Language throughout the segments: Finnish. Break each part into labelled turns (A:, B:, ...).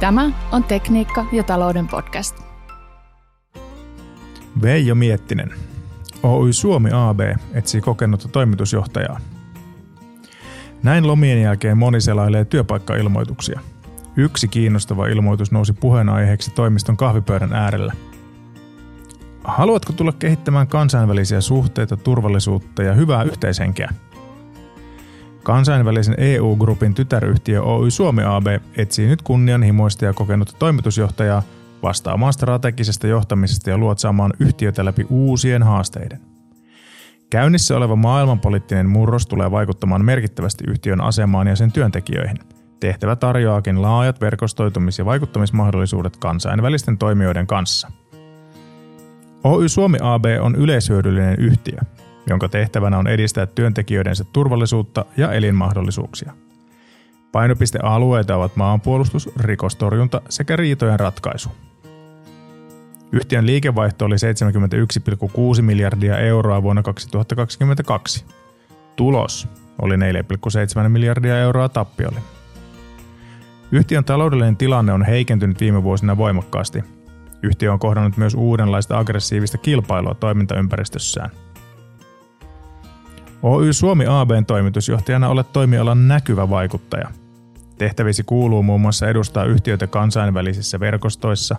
A: Tämä on Tekniikka ja talouden podcast.
B: Veijo Miettinen. Oy Suomi AB etsii kokenutta toimitusjohtajaa. Näin lomien jälkeen moni selailee työpaikkailmoituksia. Yksi kiinnostava ilmoitus nousi puheenaiheeksi toimiston kahvipöydän äärellä. Haluatko tulla kehittämään kansainvälisiä suhteita, turvallisuutta ja hyvää yhteishenkeä? Kansainvälisen EU-grupin tytäryhtiö Oy Suomi AB etsii nyt kunnianhimoista ja kokenutta toimitusjohtajaa vastaamaan strategisesta johtamisesta ja luotsaamaan yhtiötä läpi uusien haasteiden. Käynnissä oleva maailmanpoliittinen murros tulee vaikuttamaan merkittävästi yhtiön asemaan ja sen työntekijöihin. Tehtävä tarjoaakin laajat verkostoitumis- ja vaikuttamismahdollisuudet kansainvälisten toimijoiden kanssa. Oy Suomi AB on yleishyödyllinen yhtiö, jonka tehtävänä on edistää työntekijöidensä turvallisuutta ja elinmahdollisuuksia. Painopistealueita ovat maanpuolustus, rikostorjunta sekä riitojen ratkaisu. Yhtiön liikevaihto oli 71,6 miljardia euroa vuonna 2022. Tulos oli 4,7 miljardia euroa tappioli. Yhtiön taloudellinen tilanne on heikentynyt viime vuosina voimakkaasti. Yhtiö on kohdannut myös uudenlaista aggressiivista kilpailua toimintaympäristössään – Oy Suomi ABn toimitusjohtajana olet toimialan näkyvä vaikuttaja. Tehtävisi kuuluu muun muassa edustaa yhtiöitä kansainvälisissä verkostoissa,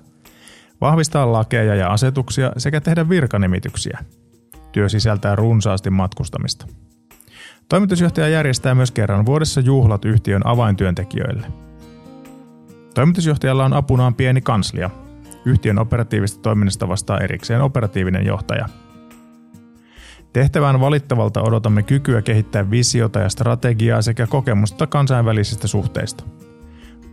B: vahvistaa lakeja ja asetuksia sekä tehdä virkanimityksiä. Työ sisältää runsaasti matkustamista. Toimitusjohtaja järjestää myös kerran vuodessa juhlat yhtiön avaintyöntekijöille. Toimitusjohtajalla on apunaan pieni kanslia. Yhtiön operatiivista toiminnasta vastaa erikseen operatiivinen johtaja – Tehtävään valittavalta odotamme kykyä kehittää visiota ja strategiaa sekä kokemusta kansainvälisistä suhteista.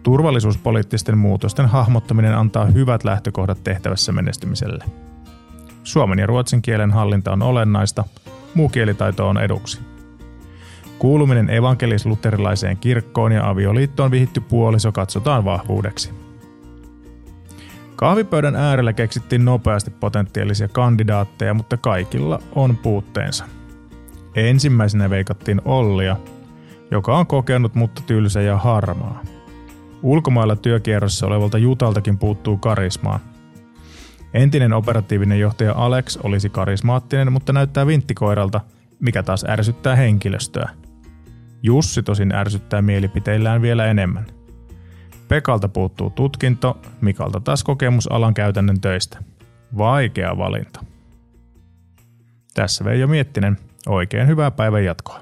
B: Turvallisuuspoliittisten muutosten hahmottaminen antaa hyvät lähtökohdat tehtävässä menestymiselle. Suomen ja ruotsin kielen hallinta on olennaista, muu kielitaito on eduksi. Kuuluminen evankelis-luterilaiseen kirkkoon ja avioliittoon vihitty puoliso katsotaan vahvuudeksi. Kahvipöydän äärellä keksittiin nopeasti potentiaalisia kandidaatteja, mutta kaikilla on puutteensa. Ensimmäisenä veikattiin Ollia, joka on kokenut mutta tylsä ja harmaa. Ulkomailla työkierrossa olevalta Jutaltakin puuttuu karismaa. Entinen operatiivinen johtaja Alex olisi karismaattinen, mutta näyttää vinttikoiralta, mikä taas ärsyttää henkilöstöä. Jussi tosin ärsyttää mielipiteillään vielä enemmän – Pekalta puuttuu tutkinto, Mikalta taas kokemus alan käytännön töistä. Vaikea valinta. Tässä Veijo Miettinen. Oikein hyvää päivän jatkoa.